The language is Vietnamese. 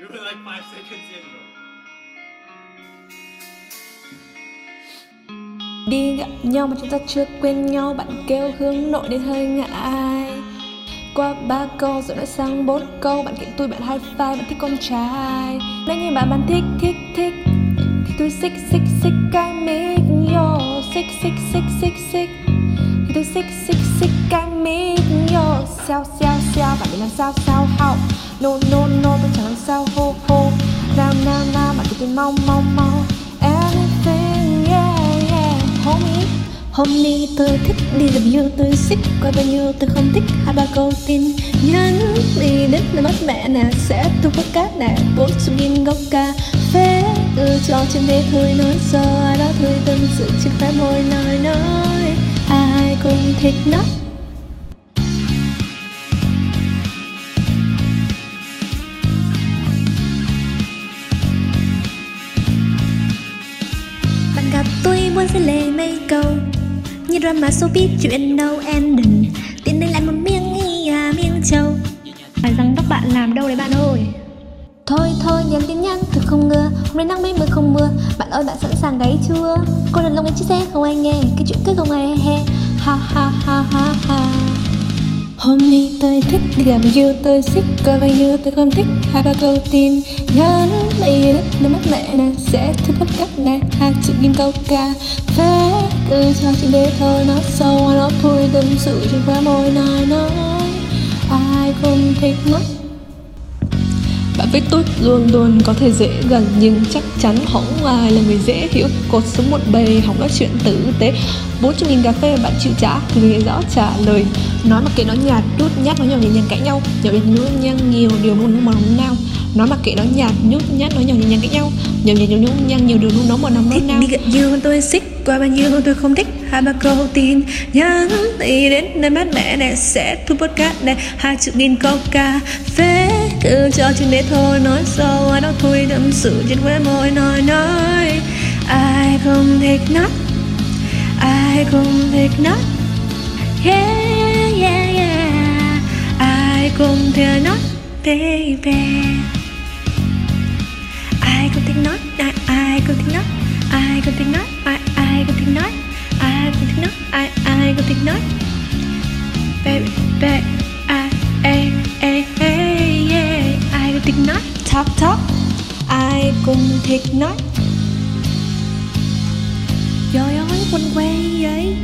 You were like five seconds in, bro. Đi gặp nhau mà chúng ta chưa quen nhau Bạn kêu hướng nội đến hơi ngại Qua ba câu rồi nói sang bốn câu Bạn kiện tôi bạn hai five, bạn thích con trai. Nếu như bạn bạn thích thích thích. Thì tôi xích xích xích cái mic yo Xích xích xích xích xích. Thì tôi xích xích xích cái mic yo Sao sao sao bạn bị làm sao sao họng No no mau mau mau everything, yeah yeah. Homie Homie tôi thích đi làm you tôi xích qua bao nhiêu tôi không thích hai ba câu tin. Nhắn đi đến nơi mất mẹ nè, sẽ thu hút cát nè bốn chục nghìn gốc cà phê từ cho trên đế thôi, nói giờ ai đó thôi, tâm sự trên khóe môi nói nói. Ai cũng thích nó. Sẽ lề mấy câu. Như drama showbiz chuyện đâu ending Tiến đến lại một miếng y à miếng trâu Phải rằng tóc bạn làm đâu đấy bạn ơi. Thôi thôi nhắn tin nhắn thật không ngờ. Hôm nay nắng mấy mưa không mưa. Bạn ơi bạn sẵn sàng gáy chưa? Cô đàn lông em chia sẻ không ai nghe. Cái chuyện cứ không ai he. He Ha ha ha ha ha. Hôm nay tôi thích đi gặp you tôi xích Coi bao nhiêu tôi không thích hai ba câu tin. Nhắn đi nước mắt mẹ nè Sẽ thu bất các nè Hai chị nghìn câu ca. Phê Cứ cho chị đế thôi nó sâu Nó thui tâm sự trên khóe môi nói nói. Ai không thích mất? Bạn với tôi luôn luôn có thể dễ gần, nhưng chắc chắn không ai là người dễ hiểu. Cột sống một bề hỏng nói chuyện tử tế. Bốn trăm nghìn cà phê, bạn chịu trả thì người rõ trả lời nói mà kệ nó nhạt đút nhát nó nhỏ nhẹ nhàng cãi nhau. Nhậu nhẹt nhú nhăng nhiều điều muốn mà nóng nao. Nói mà kệ nó nhạt nhút nhát nó nhỏ nhẹ nhàng cãi nhau. Nhậu nhẹt nhú nhăng nhiều điều nóng mà nóng Thích nao. đi gặp you tôi xích Qua bao nhiêu tôi không thích. Hai ba câu tin Nhắn đi đến nơi mát mẻ này Sẽ thu podcast này. Hai chục nghìn câu cà phê Cứ cho chuyện đấy thôi. Nói sâu Ai đó thui tâm sự trên khóe môi. Nói nói Ai không thích nó Ai không thích yeah yeah cùng thừa nói baby ai cũng thích nói ai ai cũng thích nói ai cũng thích nói ai ai cũng thích nói ai cũng thích nói ai ai cũng thích nói baby baby ai ai e, ai e, ai e, yeah ai cũng thích nói talk talk ai cũng thích nói Trời ơi, quanh quay vậy